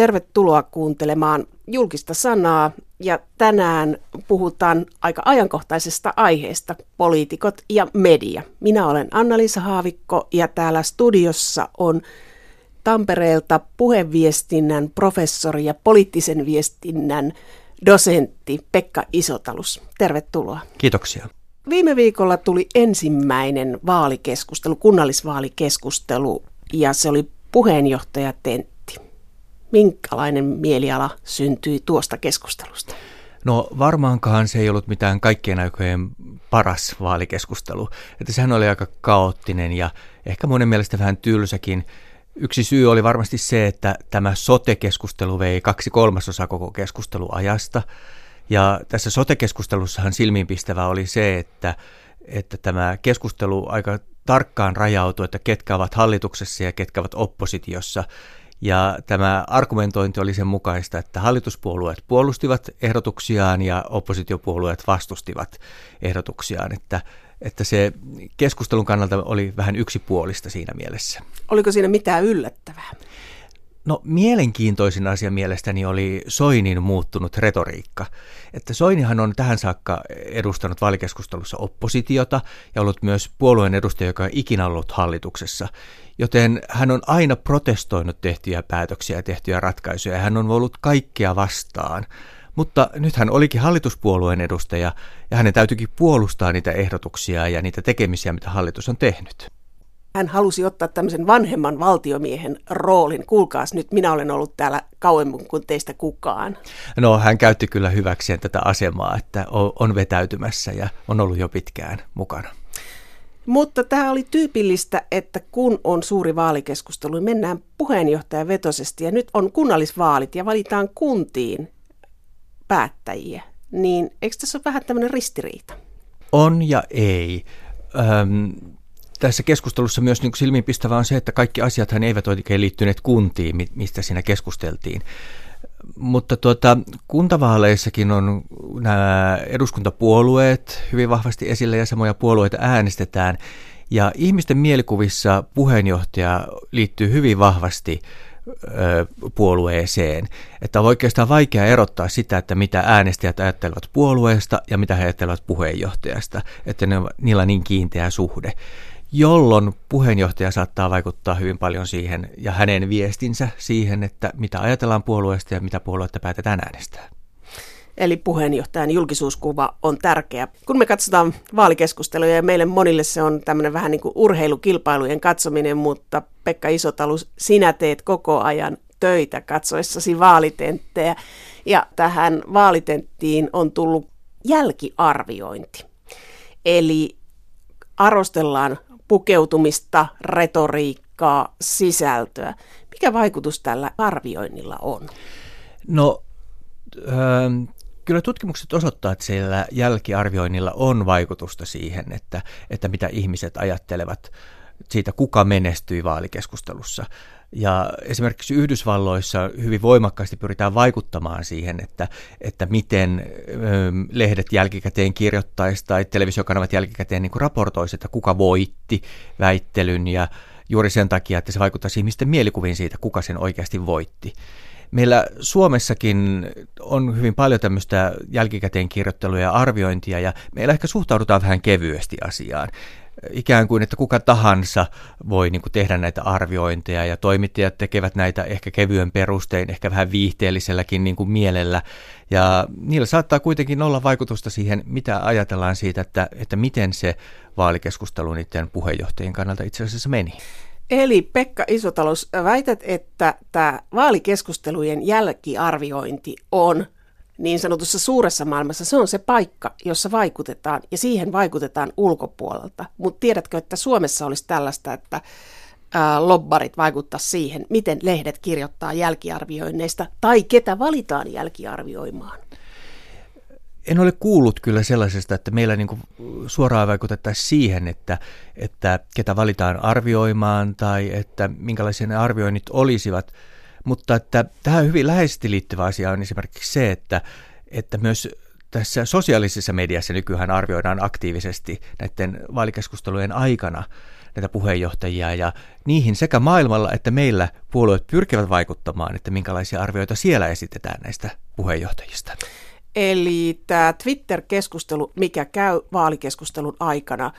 tervetuloa kuuntelemaan julkista sanaa ja tänään puhutaan aika ajankohtaisesta aiheesta, poliitikot ja media. Minä olen Anna-Liisa Haavikko ja täällä studiossa on Tampereelta puheviestinnän professori ja poliittisen viestinnän dosentti Pekka Isotalus. Tervetuloa. Kiitoksia. Viime viikolla tuli ensimmäinen vaalikeskustelu, kunnallisvaalikeskustelu, ja se oli puheenjohtaja. Minkälainen mieliala syntyi tuosta keskustelusta? No varmaankaan se ei ollut mitään kaikkien aikojen paras vaalikeskustelu. Että sehän oli aika kaoottinen ja ehkä monen mielestä vähän tylsäkin. Yksi syy oli varmasti se, että tämä sote-keskustelu vei kaksi kolmasosaa koko keskusteluajasta. Ja tässä sote-keskustelussahan silmiinpistävää oli se, että, että tämä keskustelu aika tarkkaan rajautui, että ketkä ovat hallituksessa ja ketkä ovat oppositiossa. Ja tämä argumentointi oli sen mukaista, että hallituspuolueet puolustivat ehdotuksiaan ja oppositiopuolueet vastustivat ehdotuksiaan, että, että se keskustelun kannalta oli vähän yksipuolista siinä mielessä. Oliko siinä mitään yllättävää? No mielenkiintoisin asia mielestäni oli Soinin muuttunut retoriikka. Että Soinihan on tähän saakka edustanut vaalikeskustelussa oppositiota ja ollut myös puolueen edustaja, joka on ikinä ollut hallituksessa. Joten hän on aina protestoinut tehtyjä päätöksiä ja tehtyjä ratkaisuja ja hän on ollut kaikkea vastaan. Mutta nyt hän olikin hallituspuolueen edustaja ja hänen täytyykin puolustaa niitä ehdotuksia ja niitä tekemisiä, mitä hallitus on tehnyt. Hän halusi ottaa tämmöisen vanhemman valtiomiehen roolin. Kuulkaas nyt, minä olen ollut täällä kauemmin kuin teistä kukaan. No hän käytti kyllä hyväkseen tätä asemaa, että on vetäytymässä ja on ollut jo pitkään mukana. Mutta tämä oli tyypillistä, että kun on suuri vaalikeskustelu, niin mennään puheenjohtajan vetosesti ja nyt on kunnallisvaalit ja valitaan kuntiin päättäjiä. Niin eikö tässä ole vähän tämmöinen ristiriita? On ja ei. Öm, tässä keskustelussa myös niin silmiinpistävää on se, että kaikki asiathan eivät oikein liittyneet kuntiin, mistä siinä keskusteltiin. Mutta tuota, kuntavaaleissakin on nämä eduskuntapuolueet hyvin vahvasti esillä ja samoja puolueita äänestetään. Ja ihmisten mielikuvissa puheenjohtaja liittyy hyvin vahvasti puolueeseen. Että on oikeastaan vaikea erottaa sitä, että mitä äänestäjät ajattelevat puolueesta ja mitä he ajattelevat puheenjohtajasta. Että ne, niillä on niin kiinteä suhde jolloin puheenjohtaja saattaa vaikuttaa hyvin paljon siihen ja hänen viestinsä siihen, että mitä ajatellaan puolueesta ja mitä puoluetta päätetään äänestää. Eli puheenjohtajan julkisuuskuva on tärkeä. Kun me katsotaan vaalikeskusteluja ja meille monille se on tämmöinen vähän niin kuin urheilukilpailujen katsominen, mutta Pekka Isotalus, sinä teet koko ajan töitä katsoessasi vaalitenttejä. Ja tähän vaalitenttiin on tullut jälkiarviointi. Eli arvostellaan pukeutumista, retoriikkaa, sisältöä. Mikä vaikutus tällä arvioinnilla on? No, ähm, kyllä tutkimukset osoittaa, että sillä jälkiarvioinnilla on vaikutusta siihen, että, että mitä ihmiset ajattelevat siitä, kuka menestyi vaalikeskustelussa. Ja esimerkiksi Yhdysvalloissa hyvin voimakkaasti pyritään vaikuttamaan siihen, että, että miten ö, lehdet jälkikäteen kirjoittaisi tai televisiokanavat jälkikäteen niin raportoisi, että kuka voitti väittelyn ja juuri sen takia, että se vaikuttaisi ihmisten mielikuviin siitä, kuka sen oikeasti voitti. Meillä Suomessakin on hyvin paljon tämmöistä jälkikäteen kirjoittelua ja arviointia, ja meillä ehkä suhtaudutaan vähän kevyesti asiaan ikään kuin, että kuka tahansa voi niin kuin tehdä näitä arviointeja ja toimittajat tekevät näitä ehkä kevyen perustein, ehkä vähän viihteelliselläkin niin kuin mielellä. Ja niillä saattaa kuitenkin olla vaikutusta siihen, mitä ajatellaan siitä, että, että miten se vaalikeskustelu niiden puheenjohtajien kannalta itse asiassa meni. Eli Pekka Isotalous, väität, että tämä vaalikeskustelujen jälkiarviointi on – niin sanotussa suuressa maailmassa se on se paikka, jossa vaikutetaan ja siihen vaikutetaan ulkopuolelta. Mutta tiedätkö, että Suomessa olisi tällaista, että ää, lobbarit vaikuttaa siihen, miten lehdet kirjoittaa jälkiarvioinneista tai ketä valitaan jälkiarvioimaan? En ole kuullut kyllä sellaisesta, että meillä niin suoraan vaikutettaisiin siihen, että, että ketä valitaan arvioimaan tai että minkälaisia ne arvioinnit olisivat – mutta että tähän hyvin läheisesti liittyvä asia on esimerkiksi se, että, että myös tässä sosiaalisessa mediassa nykyään arvioidaan aktiivisesti näiden vaalikeskustelujen aikana näitä puheenjohtajia ja niihin sekä maailmalla että meillä puolueet pyrkivät vaikuttamaan, että minkälaisia arvioita siellä esitetään näistä puheenjohtajista. Eli tämä Twitter-keskustelu, mikä käy vaalikeskustelun aikana,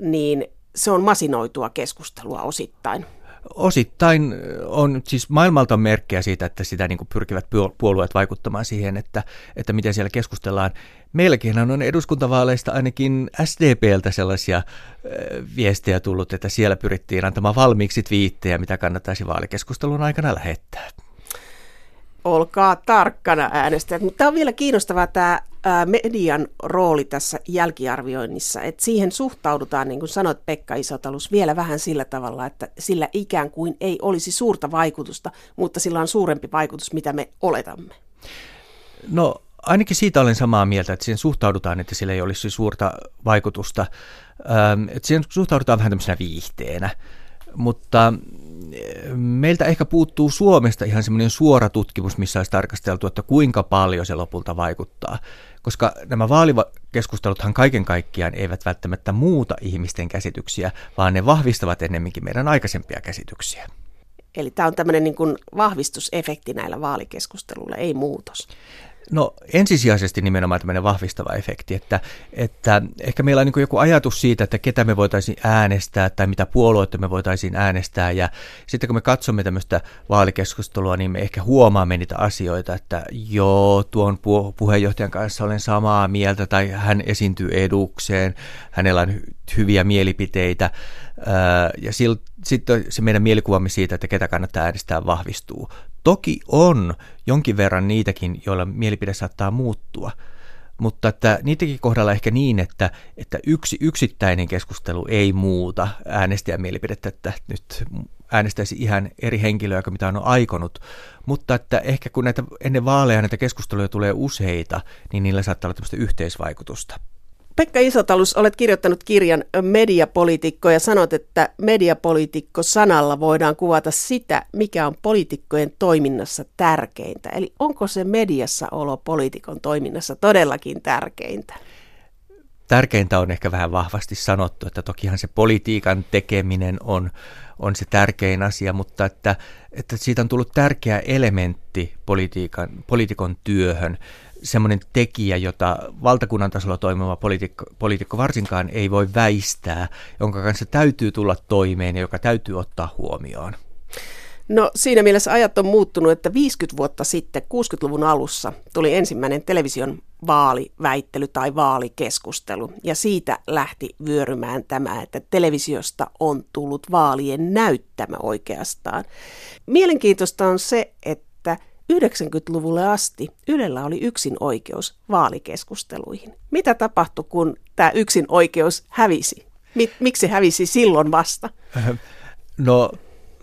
niin se on masinoitua keskustelua osittain. Osittain on, siis maailmalta on merkkejä siitä, että sitä niin pyrkivät puolueet vaikuttamaan siihen, että, että miten siellä keskustellaan. Meilläkin on eduskuntavaaleista ainakin SDPltä sellaisia viestejä tullut, että siellä pyrittiin antamaan valmiiksi twiittejä, mitä kannattaisi vaalikeskustelun aikana lähettää olkaa tarkkana äänestäjät. Mutta tämä on vielä kiinnostavaa tämä median rooli tässä jälkiarvioinnissa, että siihen suhtaudutaan, niin kuin sanoit Pekka Isotalus, vielä vähän sillä tavalla, että sillä ikään kuin ei olisi suurta vaikutusta, mutta sillä on suurempi vaikutus, mitä me oletamme. No ainakin siitä olen samaa mieltä, että siihen suhtaudutaan, että sillä ei olisi suurta vaikutusta. Että siihen suhtaudutaan vähän tämmöisenä viihteenä. Mutta meiltä ehkä puuttuu Suomesta ihan semmoinen suora tutkimus, missä olisi tarkasteltu, että kuinka paljon se lopulta vaikuttaa. Koska nämä vaalikeskusteluthan kaiken kaikkiaan eivät välttämättä muuta ihmisten käsityksiä, vaan ne vahvistavat ennemminkin meidän aikaisempia käsityksiä. Eli tämä on tämmöinen niin kuin vahvistusefekti näillä vaalikeskusteluilla, ei muutos. No ensisijaisesti nimenomaan tämmöinen vahvistava efekti, että, että ehkä meillä on niin joku ajatus siitä, että ketä me voitaisiin äänestää tai mitä puolueita me voitaisiin äänestää. Ja sitten kun me katsomme tämmöistä vaalikeskustelua, niin me ehkä huomaamme niitä asioita, että joo, tuon puheenjohtajan kanssa olen samaa mieltä tai hän esiintyy edukseen, hänellä on hyviä mielipiteitä ja sitten se meidän mielikuvamme siitä, että ketä kannattaa äänestää vahvistuu. Toki on jonkin verran niitäkin, joilla mielipide saattaa muuttua, mutta että niitäkin kohdalla ehkä niin, että, että yksi yksittäinen keskustelu ei muuta äänestäjän mielipidettä, että nyt äänestäisi ihan eri henkilöä kuin mitä on aikonut, mutta että ehkä kun näitä ennen vaaleja näitä keskusteluja tulee useita, niin niillä saattaa olla tämmöistä yhteisvaikutusta. Pekka Isotalus, olet kirjoittanut kirjan Mediapoliitikko ja sanot, että mediapoliitikko sanalla voidaan kuvata sitä, mikä on poliitikkojen toiminnassa tärkeintä. Eli onko se mediassa olo poliitikon toiminnassa todellakin tärkeintä? Tärkeintä on ehkä vähän vahvasti sanottu, että tokihan se politiikan tekeminen on, on se tärkein asia, mutta että, että siitä on tullut tärkeä elementti politiikan, poliitikon työhön semmoinen tekijä, jota valtakunnan tasolla toimiva poliitikko, poliitikko varsinkaan ei voi väistää, jonka kanssa täytyy tulla toimeen ja joka täytyy ottaa huomioon. No siinä mielessä ajat on muuttunut, että 50 vuotta sitten, 60-luvun alussa, tuli ensimmäinen television vaaliväittely tai vaalikeskustelu. Ja siitä lähti vyörymään tämä, että televisiosta on tullut vaalien näyttämä oikeastaan. Mielenkiintoista on se, että 90-luvulle asti Ylellä oli yksin oikeus vaalikeskusteluihin. Mitä tapahtui, kun tämä yksin oikeus hävisi? Miksi se hävisi silloin vasta? No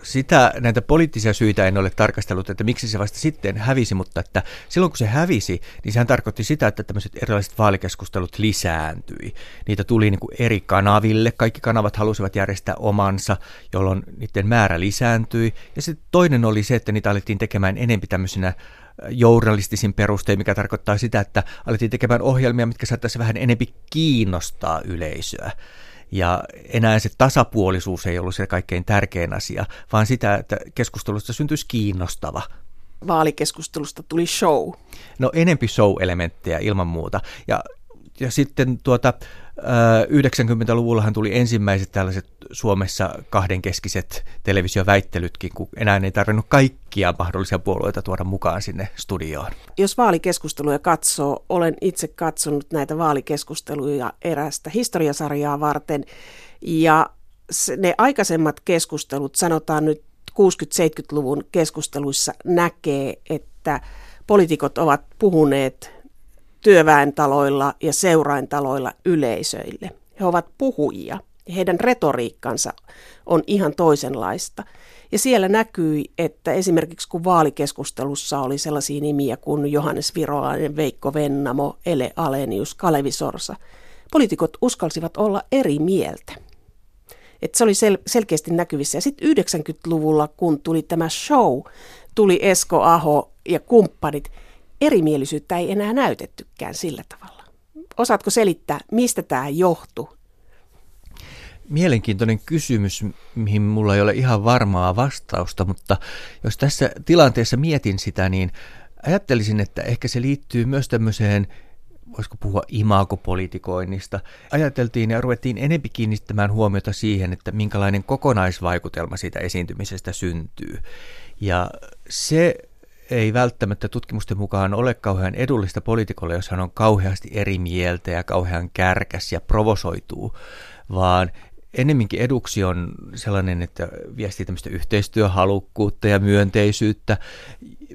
sitä, näitä poliittisia syitä en ole tarkastellut, että miksi se vasta sitten hävisi, mutta että silloin kun se hävisi, niin sehän tarkoitti sitä, että tämmöiset erilaiset vaalikeskustelut lisääntyi. Niitä tuli niin kuin eri kanaville, kaikki kanavat halusivat järjestää omansa, jolloin niiden määrä lisääntyi. Ja sitten toinen oli se, että niitä alettiin tekemään enempi tämmöisenä journalistisin perustein, mikä tarkoittaa sitä, että alettiin tekemään ohjelmia, mitkä saattaisi vähän enempi kiinnostaa yleisöä. Ja enää se tasapuolisuus ei ollut se kaikkein tärkein asia, vaan sitä, että keskustelusta syntyisi kiinnostava. Vaalikeskustelusta tuli show. No enempi show-elementtejä ilman muuta. Ja, ja sitten tuota, 90-luvullahan tuli ensimmäiset tällaiset Suomessa kahdenkeskiset televisioväittelytkin, kun enää ei tarvinnut kaikkia mahdollisia puolueita tuoda mukaan sinne studioon. Jos vaalikeskusteluja katsoo, olen itse katsonut näitä vaalikeskusteluja erästä historiasarjaa varten, ja ne aikaisemmat keskustelut, sanotaan nyt 60-70-luvun keskusteluissa, näkee, että poliitikot ovat puhuneet työväentaloilla ja seuraintaloilla yleisöille. He ovat puhujia ja heidän retoriikkansa on ihan toisenlaista. Ja siellä näkyi, että esimerkiksi kun vaalikeskustelussa oli sellaisia nimiä kuin Johannes Virolainen, Veikko Vennamo, Ele Alenius, Kalevi Sorsa, poliitikot uskalsivat olla eri mieltä. Et se oli sel- selkeästi näkyvissä. Ja sitten 90-luvulla, kun tuli tämä show, tuli Esko Aho ja kumppanit – erimielisyyttä ei enää näytettykään sillä tavalla. Osaatko selittää, mistä tämä johtuu? mielenkiintoinen kysymys, mihin mulla ei ole ihan varmaa vastausta, mutta jos tässä tilanteessa mietin sitä, niin ajattelisin, että ehkä se liittyy myös tämmöiseen voisiko puhua imagopolitikoinnista. Ajateltiin ja ruvettiin enempi kiinnittämään huomiota siihen, että minkälainen kokonaisvaikutelma siitä esiintymisestä syntyy. Ja se ei välttämättä tutkimusten mukaan ole kauhean edullista poliitikolle, jos hän on kauheasti eri mieltä ja kauhean kärkäs ja provosoituu, vaan enemminkin eduksi on sellainen, että viestii tämmöistä yhteistyöhalukkuutta ja myönteisyyttä,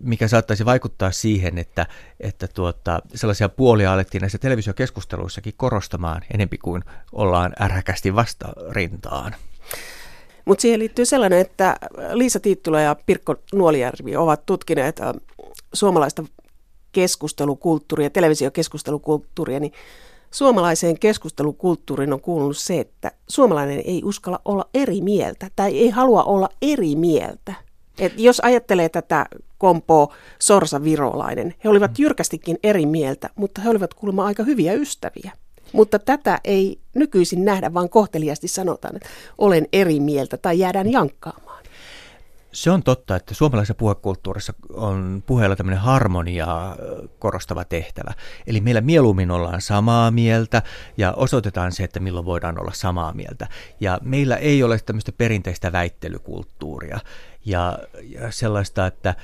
mikä saattaisi vaikuttaa siihen, että, että tuota, sellaisia puolia alettiin näissä televisiokeskusteluissakin korostamaan enempi kuin ollaan ärhäkästi vastarintaan. Mutta siihen liittyy sellainen, että Liisa Tiittula ja Pirkko Nuolijärvi ovat tutkineet äh, suomalaista keskustelukulttuuria, televisiokeskustelukulttuuria, niin suomalaiseen keskustelukulttuuriin on kuulunut se, että suomalainen ei uskalla olla eri mieltä tai ei halua olla eri mieltä. Et jos ajattelee tätä kompoa Sorsa Virolainen, he olivat jyrkästikin eri mieltä, mutta he olivat kuulemma aika hyviä ystäviä. Mutta tätä ei nykyisin nähdä, vaan kohteliasti sanotaan, että olen eri mieltä tai jäädään jankkaamaan. Se on totta, että suomalaisessa puhekulttuurissa on puheella tämmöinen harmonia korostava tehtävä. Eli meillä mieluummin ollaan samaa mieltä ja osoitetaan se, että milloin voidaan olla samaa mieltä. Ja meillä ei ole tämmöistä perinteistä väittelykulttuuria ja, ja sellaista, että,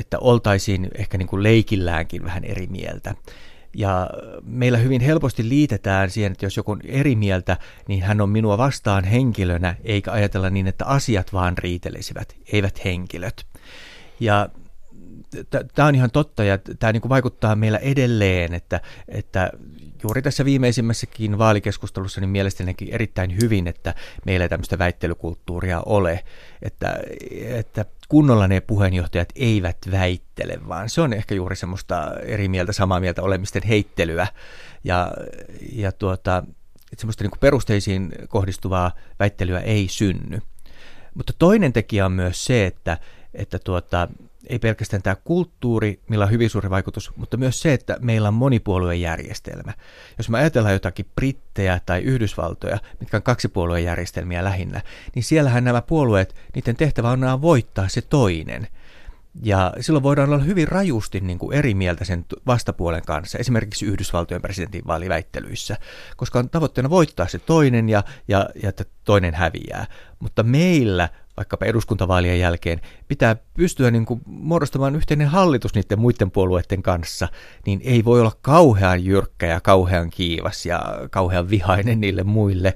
että oltaisiin ehkä niin kuin leikilläänkin vähän eri mieltä. Ja meillä hyvin helposti liitetään siihen, että jos joku on eri mieltä, niin hän on minua vastaan henkilönä, eikä ajatella niin, että asiat vaan riitelisivät, eivät henkilöt. Ja tämä on ihan totta ja tämä niin vaikuttaa meillä edelleen, että, että juuri tässä viimeisimmässäkin vaalikeskustelussa niin mielestäni erittäin hyvin, että meillä ei tämmöistä väittelykulttuuria ole, että, että kunnolla ne puheenjohtajat eivät väittele, vaan se on ehkä juuri semmoista eri mieltä, samaa mieltä olemisten heittelyä ja, ja tuota, semmoista niin perusteisiin kohdistuvaa väittelyä ei synny. Mutta toinen tekijä on myös se, että, että tuota, ei pelkästään tämä kulttuuri, millä on hyvin suuri vaikutus, mutta myös se, että meillä on monipuoluejärjestelmä. Jos me ajatellaan jotakin Brittejä tai Yhdysvaltoja, mitkä on kaksipuoluejärjestelmiä lähinnä, niin siellähän nämä puolueet, niiden tehtävä on voittaa se toinen. Ja silloin voidaan olla hyvin rajusti niin kuin eri mieltä sen vastapuolen kanssa, esimerkiksi Yhdysvaltojen presidentinvaaliväittelyissä, koska on tavoitteena voittaa se toinen ja, ja, ja että toinen häviää. Mutta meillä vaikkapa eduskuntavaalien jälkeen, pitää pystyä niin kuin muodostamaan yhteinen hallitus niiden muiden puolueiden kanssa, niin ei voi olla kauhean jyrkkä ja kauhean kiivas ja kauhean vihainen niille muille.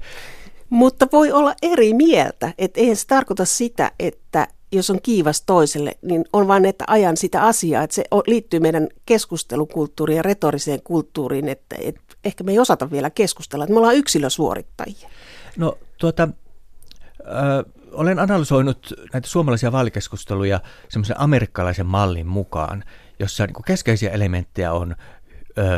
Mutta voi olla eri mieltä, että eihän se tarkoita sitä, että jos on kiivas toiselle, niin on vain, että ajan sitä asiaa, että se liittyy meidän keskustelukulttuuriin ja retoriseen kulttuuriin, että, että ehkä me ei osata vielä keskustella, että me ollaan yksilösuorittajia. No tuota, äh, olen analysoinut näitä suomalaisia vaalikeskusteluja semmoisen amerikkalaisen mallin mukaan, jossa niin keskeisiä elementtejä on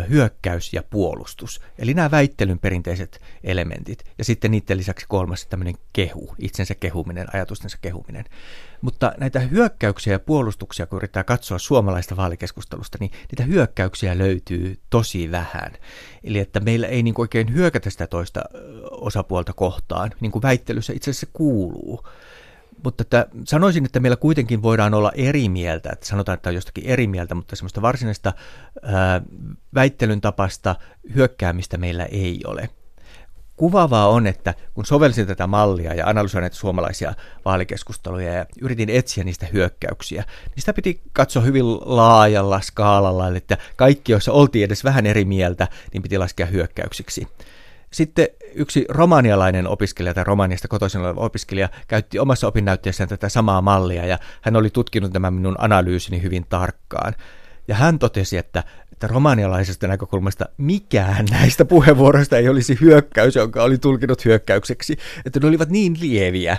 hyökkäys ja puolustus. Eli nämä väittelyn perinteiset elementit. Ja sitten niiden lisäksi kolmas tämmöinen kehu, itsensä kehuminen, ajatustensa kehuminen. Mutta näitä hyökkäyksiä ja puolustuksia, kun yrittää katsoa suomalaista vaalikeskustelusta, niin niitä hyökkäyksiä löytyy tosi vähän. Eli että meillä ei niin oikein hyökätä sitä toista osapuolta kohtaan, niin kuin väittelyssä itse asiassa kuuluu. Mutta että sanoisin, että meillä kuitenkin voidaan olla eri mieltä, että sanotaan, että on jostakin eri mieltä, mutta semmoista varsinaista ää, väittelyn tapasta hyökkäämistä meillä ei ole. Kuvaavaa on, että kun sovelsin tätä mallia ja analysoin näitä suomalaisia vaalikeskusteluja ja yritin etsiä niistä hyökkäyksiä, niin sitä piti katsoa hyvin laajalla skaalalla, että kaikki, joissa oltiin edes vähän eri mieltä, niin piti laskea hyökkäyksiksi. Sitten yksi romanialainen opiskelija tai romaniasta kotoisin oleva opiskelija käytti omassa opinnäytteessään tätä samaa mallia ja hän oli tutkinut tämän minun analyysini hyvin tarkkaan. Ja hän totesi, että, että romanialaisesta näkökulmasta mikään näistä puheenvuoroista ei olisi hyökkäys, jonka oli tulkinut hyökkäykseksi, että ne olivat niin lieviä.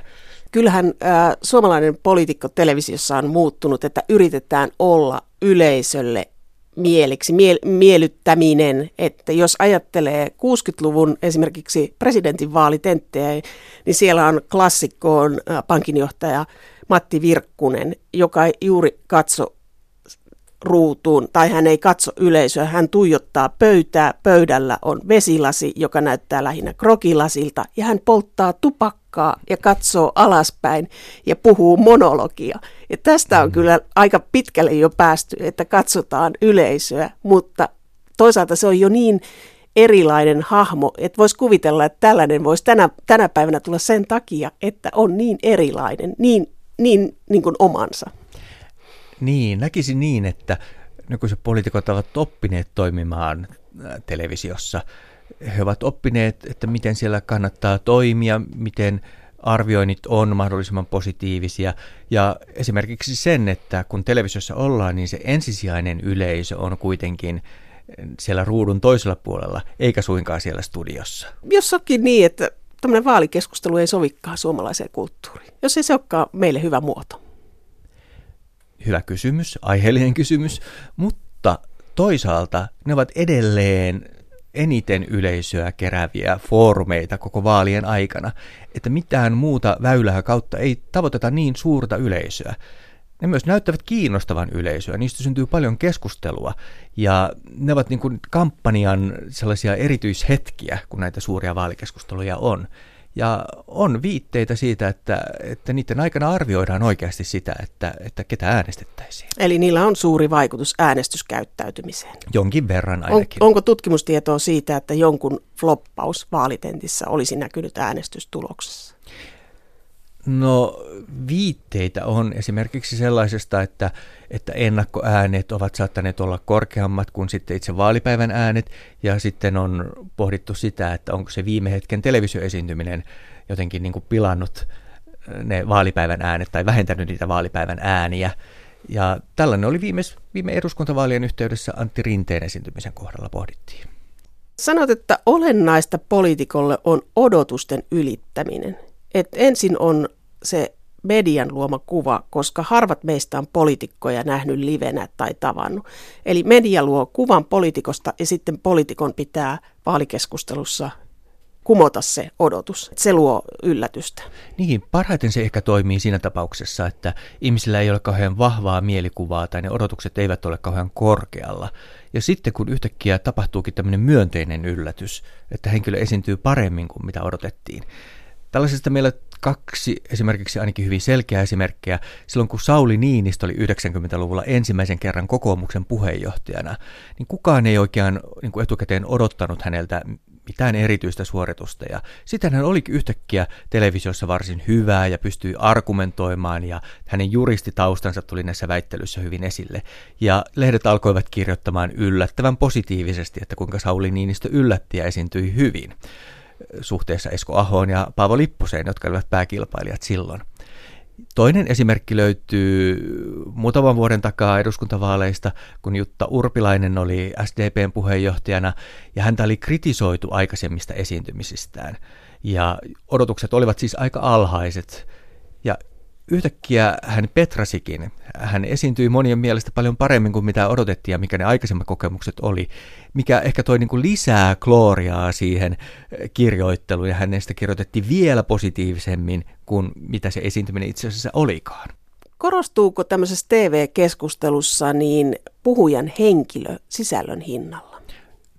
Kyllähän äh, suomalainen poliitikko televisiossa on muuttunut, että yritetään olla yleisölle mieliksi, mie- miellyttäminen, että jos ajattelee 60-luvun esimerkiksi presidentinvaalitenttejä, niin siellä on klassikkoon pankinjohtaja Matti Virkkunen, joka juuri katso ruutuun tai hän ei katso yleisöä, hän tuijottaa pöytää, pöydällä on vesilasi, joka näyttää lähinnä krokilasilta ja hän polttaa tupakkaa ja katsoo alaspäin ja puhuu monologia. Ja tästä on mm. kyllä aika pitkälle jo päästy, että katsotaan yleisöä, mutta toisaalta se on jo niin erilainen hahmo, että voisi kuvitella, että tällainen voisi tänä, tänä päivänä tulla sen takia, että on niin erilainen, niin, niin, niin kuin omansa. Niin, näkisin niin, että nykyiset poliitikot ovat oppineet toimimaan äh, televisiossa. He ovat oppineet, että miten siellä kannattaa toimia, miten arvioinnit on mahdollisimman positiivisia. Ja esimerkiksi sen, että kun televisiossa ollaan, niin se ensisijainen yleisö on kuitenkin siellä ruudun toisella puolella, eikä suinkaan siellä studiossa. Jos onkin niin, että tämmöinen vaalikeskustelu ei sovikaan suomalaiseen kulttuuriin, jos ei se olekaan meille hyvä muoto. Hyvä kysymys, aiheellinen kysymys, mutta toisaalta ne ovat edelleen eniten yleisöä keräviä foorumeita koko vaalien aikana, että mitään muuta väylää kautta ei tavoiteta niin suurta yleisöä ne myös näyttävät kiinnostavan yleisöä, niistä syntyy paljon keskustelua ja ne ovat niin kuin kampanjan sellaisia erityishetkiä, kun näitä suuria vaalikeskusteluja on. Ja on viitteitä siitä, että, että niiden aikana arvioidaan oikeasti sitä, että, että ketä äänestettäisiin. Eli niillä on suuri vaikutus äänestyskäyttäytymiseen. Jonkin verran ainakin. On, onko tutkimustietoa siitä, että jonkun floppaus vaalitentissä olisi näkynyt äänestystuloksessa? No viitteitä on esimerkiksi sellaisesta, että, että ennakkoäänet ovat saattaneet olla korkeammat kuin sitten itse vaalipäivän äänet, ja sitten on pohdittu sitä, että onko se viime hetken televisioesiintyminen jotenkin niin kuin pilannut äh, ne vaalipäivän äänet tai vähentänyt niitä vaalipäivän ääniä. Ja tällainen oli viime, viime eduskuntavaalien yhteydessä Antti Rinteen esiintymisen kohdalla pohdittiin. Sanot, että olennaista poliitikolle on odotusten ylittäminen – että ensin on se median luoma kuva, koska harvat meistä on poliitikkoja nähnyt livenä tai tavannut. Eli media luo kuvan poliitikosta ja sitten poliitikon pitää vaalikeskustelussa kumota se odotus. Se luo yllätystä. Niin, parhaiten se ehkä toimii siinä tapauksessa, että ihmisillä ei ole kauhean vahvaa mielikuvaa tai ne odotukset eivät ole kauhean korkealla. Ja sitten kun yhtäkkiä tapahtuukin tämmöinen myönteinen yllätys, että henkilö esiintyy paremmin kuin mitä odotettiin, Tällaisesta meillä kaksi esimerkiksi ainakin hyvin selkeää esimerkkejä. Silloin kun Sauli Niinistö oli 90-luvulla ensimmäisen kerran kokoomuksen puheenjohtajana, niin kukaan ei oikein niin kuin etukäteen odottanut häneltä mitään erityistä suoritusta. Ja sitten hän olikin yhtäkkiä televisiossa varsin hyvää ja pystyi argumentoimaan ja hänen juristitaustansa tuli näissä väittelyissä hyvin esille. Ja lehdet alkoivat kirjoittamaan yllättävän positiivisesti, että kuinka Sauli Niinistö yllätti ja esiintyi hyvin suhteessa Esko Ahoon ja Paavo Lippuseen, jotka olivat pääkilpailijat silloin. Toinen esimerkki löytyy muutaman vuoden takaa eduskuntavaaleista, kun Jutta Urpilainen oli SDPn puheenjohtajana ja häntä oli kritisoitu aikaisemmista esiintymisistään. Ja odotukset olivat siis aika alhaiset. Ja yhtäkkiä hän petrasikin. Hän esiintyi monien mielestä paljon paremmin kuin mitä odotettiin ja mikä ne aikaisemmat kokemukset oli, mikä ehkä toi niin kuin lisää klooriaa siihen kirjoitteluun ja hänestä kirjoitettiin vielä positiivisemmin kuin mitä se esiintyminen itse asiassa olikaan. Korostuuko tämmöisessä TV-keskustelussa niin puhujan henkilö sisällön hinnalla?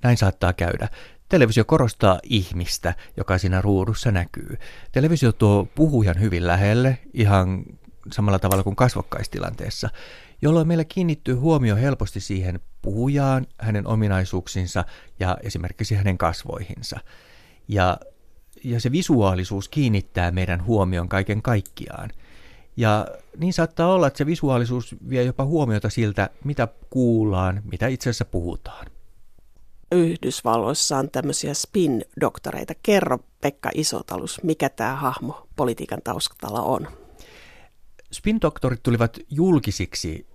Näin saattaa käydä. Televisio korostaa ihmistä, joka siinä ruudussa näkyy. Televisio tuo puhujan hyvin lähelle, ihan samalla tavalla kuin kasvokkaistilanteessa, jolloin meillä kiinnittyy huomio helposti siihen puhujaan, hänen ominaisuuksinsa ja esimerkiksi hänen kasvoihinsa. Ja, ja se visuaalisuus kiinnittää meidän huomion kaiken kaikkiaan. Ja niin saattaa olla, että se visuaalisuus vie jopa huomiota siltä, mitä kuullaan, mitä itse asiassa puhutaan. Yhdysvalloissa on tämmöisiä spin-doktoreita. Kerro Pekka Isotalus, mikä tämä hahmo politiikan taustalla on? Spin-doktorit tulivat julkisiksi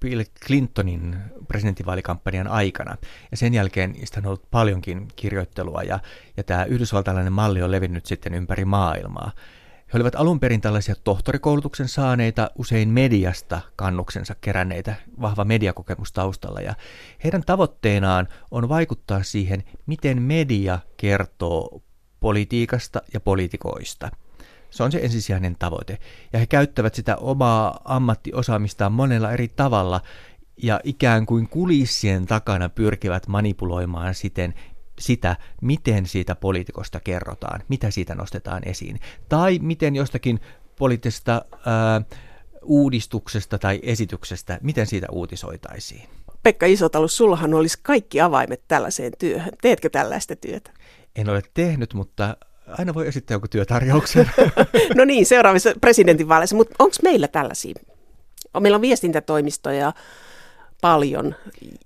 Bill Clintonin presidentinvaalikampanjan aikana. Ja sen jälkeen niistä on ollut paljonkin kirjoittelua ja, ja tämä yhdysvaltalainen malli on levinnyt sitten ympäri maailmaa. He olivat alun perin tällaisia tohtorikoulutuksen saaneita, usein mediasta kannuksensa keränneitä, vahva mediakokemus taustalla. Ja heidän tavoitteenaan on vaikuttaa siihen, miten media kertoo politiikasta ja poliitikoista. Se on se ensisijainen tavoite. Ja he käyttävät sitä omaa ammattiosaamistaan monella eri tavalla ja ikään kuin kulissien takana pyrkivät manipuloimaan siten sitä, miten siitä poliitikosta kerrotaan, mitä siitä nostetaan esiin, tai miten jostakin poliittisesta ää, uudistuksesta tai esityksestä, miten siitä uutisoitaisiin. Pekka Isotalus, sullahan olisi kaikki avaimet tällaiseen työhön. Teetkö tällaista työtä? En ole tehnyt, mutta aina voi esittää joku työtarjouksen. no niin, seuraavissa presidentinvaaleissa, mutta onko meillä tällaisia? Meillä on viestintätoimistoja paljon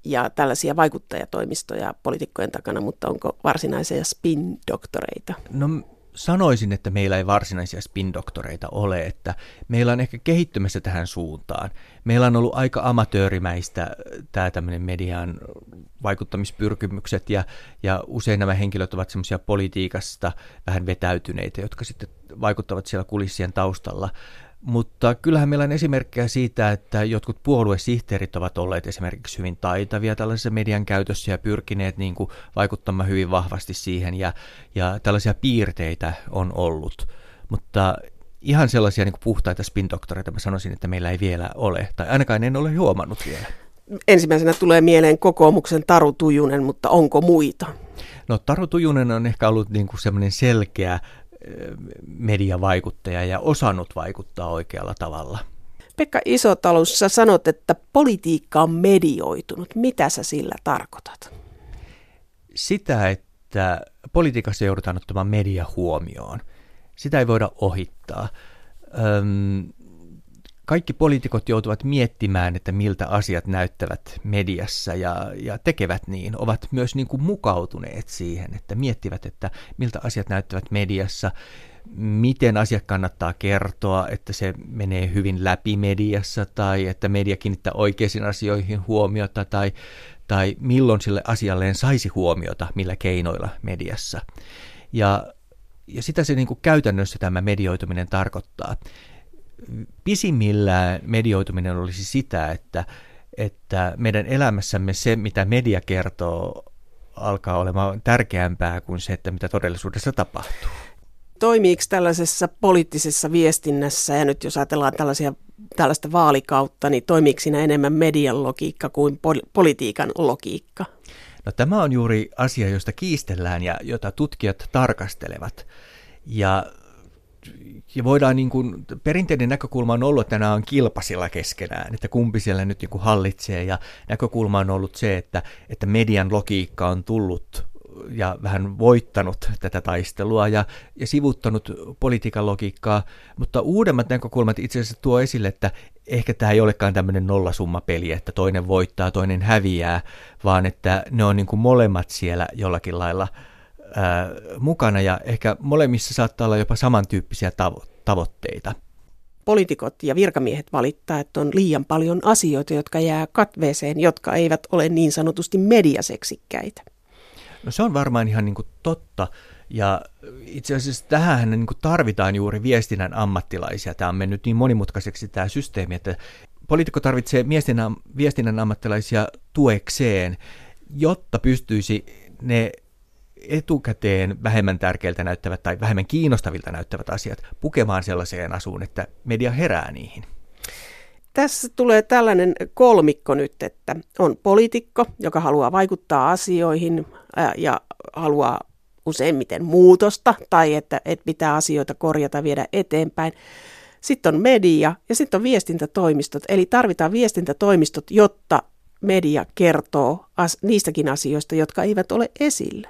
ja tällaisia vaikuttajatoimistoja poliitikkojen takana, mutta onko varsinaisia spin-doktoreita? No sanoisin, että meillä ei varsinaisia spin-doktoreita ole, että meillä on ehkä kehittymässä tähän suuntaan. Meillä on ollut aika amatöörimäistä tämä tämmöinen median vaikuttamispyrkimykset ja, ja usein nämä henkilöt ovat semmoisia politiikasta vähän vetäytyneitä, jotka sitten vaikuttavat siellä kulissien taustalla. Mutta kyllähän meillä on esimerkkejä siitä, että jotkut puoluesihteerit ovat olleet esimerkiksi hyvin taitavia tällaisessa median käytössä ja pyrkineet niin kuin vaikuttamaan hyvin vahvasti siihen ja, ja tällaisia piirteitä on ollut. Mutta ihan sellaisia niin kuin puhtaita spin-doktoreita mä sanoisin, että meillä ei vielä ole, tai ainakaan en ole huomannut vielä. Ensimmäisenä tulee mieleen kokoomuksen Taru Tujunen, mutta onko muita? No Taru Tujunen on ehkä ollut niin kuin semmoinen selkeä mediavaikuttaja ja osannut vaikuttaa oikealla tavalla. Pekka Isotalus, sä sanot, että politiikka on medioitunut. Mitä sä sillä tarkoitat? Sitä, että politiikassa joudutaan ottamaan media huomioon. Sitä ei voida ohittaa. Öm, kaikki poliitikot joutuvat miettimään, että miltä asiat näyttävät mediassa ja, ja tekevät niin, ovat myös niin kuin mukautuneet siihen, että miettivät, että miltä asiat näyttävät mediassa, miten asiat kannattaa kertoa, että se menee hyvin läpi mediassa tai että media kiinnittää oikeisiin asioihin huomiota tai, tai milloin sille asialleen saisi huomiota, millä keinoilla mediassa. Ja, ja sitä se niin kuin käytännössä tämä medioituminen tarkoittaa pisimmillään medioituminen olisi sitä, että, että meidän elämässämme se, mitä media kertoo, alkaa olemaan tärkeämpää kuin se, että mitä todellisuudessa tapahtuu. Toimiiko tällaisessa poliittisessa viestinnässä, ja nyt jos ajatellaan tällaisia, tällaista vaalikautta, niin toimiiko siinä enemmän median logiikka kuin pol- politiikan logiikka? No tämä on juuri asia, josta kiistellään ja jota tutkijat tarkastelevat. Ja ja voidaan niin kuin, perinteinen näkökulma on ollut, että nämä on kilpasilla keskenään, että kumpi siellä nyt niin kuin hallitsee, ja näkökulma on ollut se, että, että median logiikka on tullut ja vähän voittanut tätä taistelua ja, ja sivuttanut politiikan logiikkaa, mutta uudemmat näkökulmat itse asiassa tuo esille, että ehkä tämä ei olekaan tämmöinen nollasummapeli, että toinen voittaa, toinen häviää, vaan että ne on niin kuin molemmat siellä jollakin lailla – ää, mukana ja ehkä molemmissa saattaa olla jopa samantyyppisiä tavo- tavoitteita. Poliitikot ja virkamiehet valittaa, että on liian paljon asioita, jotka jää katveeseen, jotka eivät ole niin sanotusti mediaseksikkäitä. No se on varmaan ihan niin kuin totta. Ja itse asiassa tähän niin kuin tarvitaan juuri viestinnän ammattilaisia. Tämä on mennyt niin monimutkaiseksi tämä systeemi, että poliitikko tarvitsee viestinnän, viestinnän ammattilaisia tuekseen, jotta pystyisi ne etukäteen vähemmän tärkeiltä näyttävät tai vähemmän kiinnostavilta näyttävät asiat pukemaan sellaiseen asuun, että media herää niihin. Tässä tulee tällainen kolmikko nyt, että on poliitikko, joka haluaa vaikuttaa asioihin ja haluaa useimmiten muutosta tai että, että pitää asioita korjata, viedä eteenpäin. Sitten on media ja sitten on viestintätoimistot. Eli tarvitaan viestintätoimistot, jotta media kertoo as- niistäkin asioista, jotka eivät ole esillä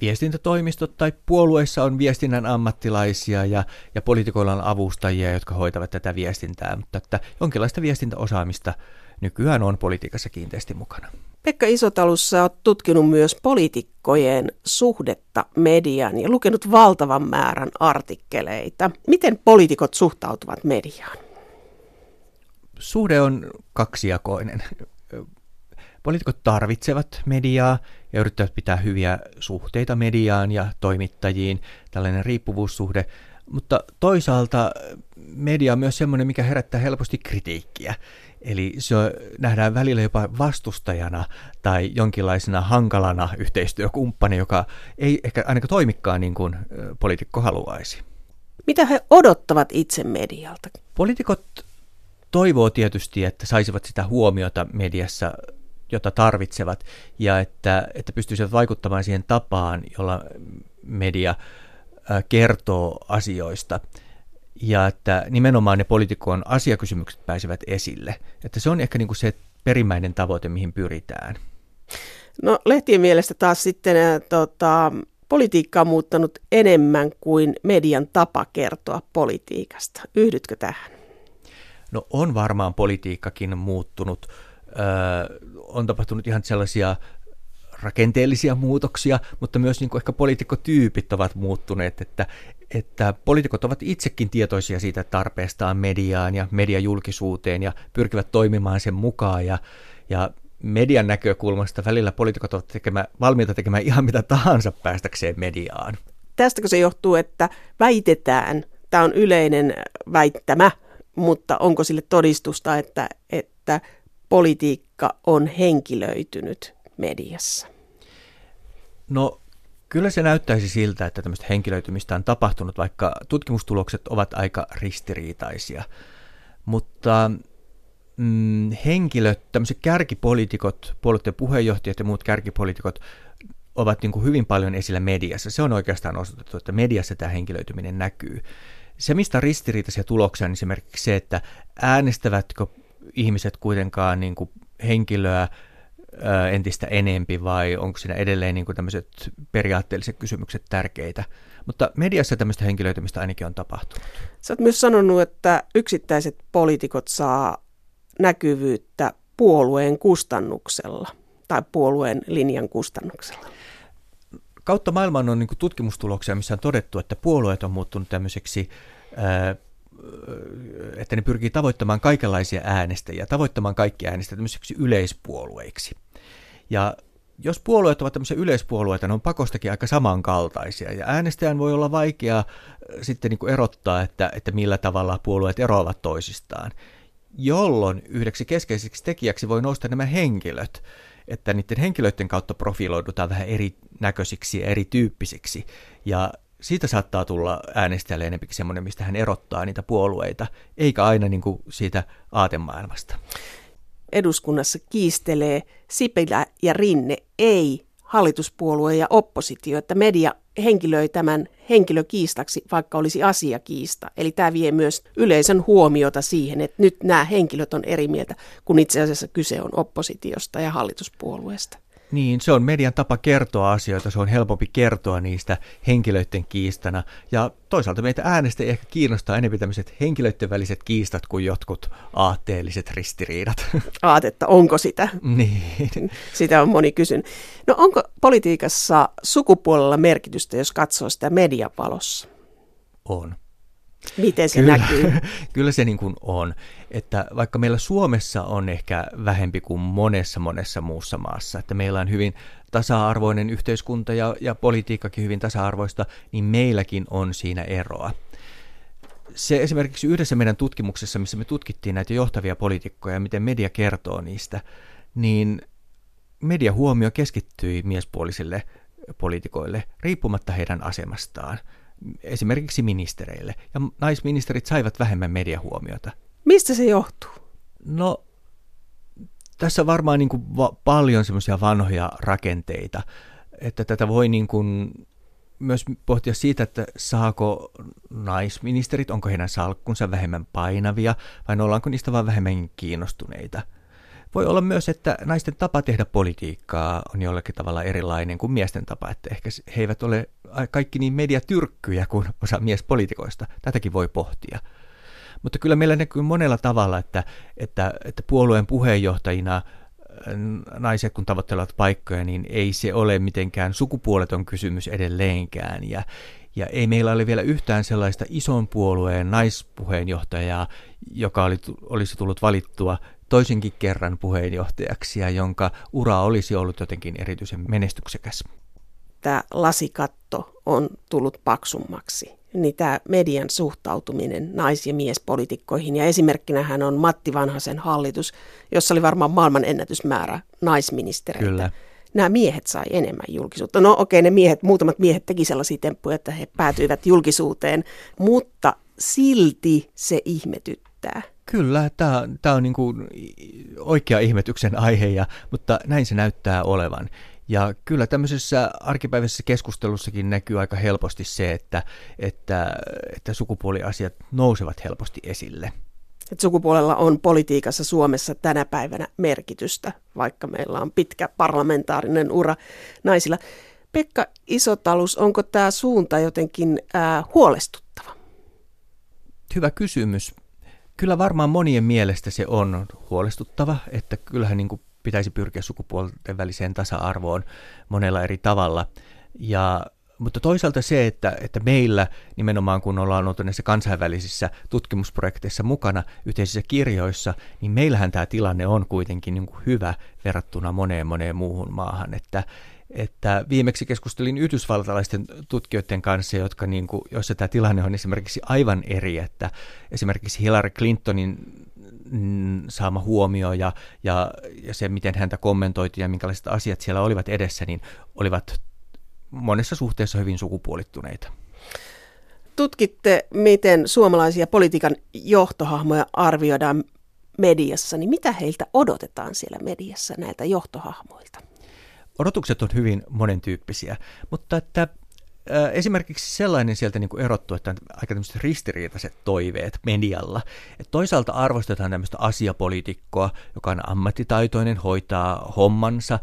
viestintätoimistot tai puolueissa on viestinnän ammattilaisia ja, ja poliitikoilla on avustajia, jotka hoitavat tätä viestintää, mutta että jonkinlaista viestintäosaamista nykyään on politiikassa kiinteästi mukana. Pekka Isotalus, sä oot tutkinut myös poliitikkojen suhdetta mediaan ja lukenut valtavan määrän artikkeleita. Miten poliitikot suhtautuvat mediaan? Suhde on kaksijakoinen. Poliitikot tarvitsevat mediaa ja yrittävät pitää hyviä suhteita mediaan ja toimittajiin, tällainen riippuvuussuhde, mutta toisaalta media on myös semmoinen, mikä herättää helposti kritiikkiä. Eli se nähdään välillä jopa vastustajana tai jonkinlaisena hankalana yhteistyökumppani, joka ei ehkä ainakaan toimikaan niin kuin poliitikko haluaisi. Mitä he odottavat itse medialta? Poliitikot toivoo tietysti, että saisivat sitä huomiota mediassa, jota tarvitsevat, ja että, että pystyisivät vaikuttamaan siihen tapaan, jolla media kertoo asioista, ja että nimenomaan ne poliitikon asiakysymykset pääsevät esille. Että se on ehkä niin kuin se perimmäinen tavoite, mihin pyritään. No lehtien mielestä taas sitten ä, tota, politiikka on muuttanut enemmän kuin median tapa kertoa politiikasta. Yhdytkö tähän? No on varmaan politiikkakin muuttunut. Öö, on tapahtunut ihan sellaisia rakenteellisia muutoksia, mutta myös niin kuin ehkä poliitikotyypit ovat muuttuneet, että, että poliitikot ovat itsekin tietoisia siitä tarpeestaan mediaan ja mediajulkisuuteen ja pyrkivät toimimaan sen mukaan ja, ja median näkökulmasta välillä poliitikot ovat tekemään, valmiita tekemään ihan mitä tahansa päästäkseen mediaan. Tästäkö se johtuu, että väitetään, tämä on yleinen väittämä, mutta onko sille todistusta, että, että politiikka on henkilöitynyt mediassa? No kyllä se näyttäisi siltä, että tämmöistä henkilöitymistä on tapahtunut, vaikka tutkimustulokset ovat aika ristiriitaisia. Mutta mm, henkilöt, tämmöiset kärkipoliitikot, puolueiden puheenjohtajat ja muut kärkipoliitikot ovat niin kuin hyvin paljon esillä mediassa. Se on oikeastaan osoitettu, että mediassa tämä henkilöityminen näkyy. Se, mistä on ristiriitaisia tuloksia, on esimerkiksi se, että äänestävätkö ihmiset kuitenkaan niin kuin henkilöä entistä enempi vai onko siinä edelleen niin kuin tämmöiset periaatteelliset kysymykset tärkeitä. Mutta mediassa tämmöistä henkilöitymistä ainakin on tapahtunut. Sä oot myös sanonut, että yksittäiset poliitikot saa näkyvyyttä puolueen kustannuksella tai puolueen linjan kustannuksella. Kautta maailman on niin tutkimustuloksia, missä on todettu, että puolueet on muuttunut tämmöiseksi että ne pyrkii tavoittamaan kaikenlaisia äänestäjiä, tavoittamaan kaikki äänestäjät tämmöiseksi yleispuolueiksi. Ja jos puolueet ovat tämmöisiä yleispuolueita, ne on pakostakin aika samankaltaisia, ja äänestäjän voi olla vaikea sitten niin kuin erottaa, että, että millä tavalla puolueet eroavat toisistaan, jolloin yhdeksi keskeiseksi tekijäksi voi nousta nämä henkilöt, että niiden henkilöiden kautta profiloidutaan vähän erinäköisiksi ja erityyppisiksi, ja siitä saattaa tulla äänestäjälle enempikin semmoinen, mistä hän erottaa niitä puolueita, eikä aina niin kuin siitä aatemaailmasta. Eduskunnassa kiistelee Sipilä ja Rinne, ei hallituspuolue ja oppositio, että media henkilöi tämän henkilökiistaksi, vaikka olisi asiakiista. Eli tämä vie myös yleisön huomiota siihen, että nyt nämä henkilöt on eri mieltä, kun itse asiassa kyse on oppositiosta ja hallituspuolueesta. Niin, se on median tapa kertoa asioita, se on helpompi kertoa niistä henkilöiden kiistana. Ja toisaalta meitä äänestäjiä ehkä kiinnostaa enemmän tämmöiset henkilöiden väliset kiistat kuin jotkut aatteelliset ristiriidat. Aatetta, onko sitä? Niin. Sitä on moni kysyn. No onko politiikassa sukupuolella merkitystä, jos katsoo sitä median valossa? On. Miten se kyllä, näkyy? Kyllä se niin kuin on, että vaikka meillä Suomessa on ehkä vähempi kuin monessa monessa muussa maassa, että meillä on hyvin tasa-arvoinen yhteiskunta ja, ja politiikkakin hyvin tasa-arvoista, niin meilläkin on siinä eroa. Se esimerkiksi yhdessä meidän tutkimuksessa, missä me tutkittiin näitä johtavia poliitikkoja ja miten media kertoo niistä, niin media huomio keskittyi miespuolisille poliitikoille riippumatta heidän asemastaan – esimerkiksi ministereille. Ja naisministerit saivat vähemmän mediahuomiota. Mistä se johtuu? No, tässä on varmaan niin kuin va- paljon semmoisia vanhoja rakenteita, että tätä voi niin kuin myös pohtia siitä, että saako naisministerit, onko heidän salkkunsa vähemmän painavia vai ollaanko niistä vain vähemmän kiinnostuneita – voi olla myös, että naisten tapa tehdä politiikkaa on jollakin tavalla erilainen kuin miesten tapa, että ehkä he eivät ole kaikki niin mediatyrkkyjä kuin osa miespoliitikoista. Tätäkin voi pohtia. Mutta kyllä meillä näkyy monella tavalla, että, että, että puolueen puheenjohtajina äh, naiset kun tavoittelevat paikkoja, niin ei se ole mitenkään sukupuoleton kysymys edelleenkään. Ja, ja ei meillä ole vielä yhtään sellaista ison puolueen naispuheenjohtajaa, joka oli, olisi tullut valittua toisenkin kerran puheenjohtajaksi ja jonka ura olisi ollut jotenkin erityisen menestyksekäs. Tämä lasikatto on tullut paksummaksi, niin tämä median suhtautuminen nais- ja miespolitiikkoihin. Ja esimerkkinä on Matti Vanhasen hallitus, jossa oli varmaan maailman ennätysmäärä naisministereitä. Kyllä. Nämä miehet sai enemmän julkisuutta. No okei, ne miehet, muutamat miehet teki sellaisia temppuja, että he päätyivät julkisuuteen, mutta silti se ihmetyttää Kyllä, tämä, tämä on niin kuin oikea ihmetyksen aihe, ja, mutta näin se näyttää olevan. Ja kyllä tämmöisessä arkipäiväisessä keskustelussakin näkyy aika helposti se, että, että, että sukupuoliasiat nousevat helposti esille. Et sukupuolella on politiikassa Suomessa tänä päivänä merkitystä, vaikka meillä on pitkä parlamentaarinen ura naisilla. Pekka Isotalus, onko tämä suunta jotenkin ää, huolestuttava? Hyvä kysymys. Kyllä varmaan monien mielestä se on huolestuttava, että kyllähän niin kuin pitäisi pyrkiä sukupuolten väliseen tasa-arvoon monella eri tavalla. Ja, mutta toisaalta se, että, että meillä nimenomaan kun ollaan oltu näissä kansainvälisissä tutkimusprojekteissa mukana yhteisissä kirjoissa, niin meillähän tämä tilanne on kuitenkin niin kuin hyvä verrattuna moneen moneen muuhun maahan, että, että viimeksi keskustelin yhdysvaltalaisten tutkijoiden kanssa, jotka niin kuin, joissa tämä tilanne on esimerkiksi aivan eri, että esimerkiksi Hillary Clintonin mm, saama huomio ja, ja, ja se, miten häntä kommentoitiin ja minkälaiset asiat siellä olivat edessä, niin olivat monessa suhteessa hyvin sukupuolittuneita. Tutkitte, miten suomalaisia politiikan johtohahmoja arvioidaan mediassa, niin mitä heiltä odotetaan siellä mediassa näiltä johtohahmoilta? Odotukset on hyvin monentyyppisiä, mutta että esimerkiksi sellainen sieltä niin kuin erottuu, että on aika tämmöiset ristiriitaiset toiveet medialla. Että toisaalta arvostetaan tämmöistä asiapolitiikkoa, joka on ammattitaitoinen, hoitaa hommansa,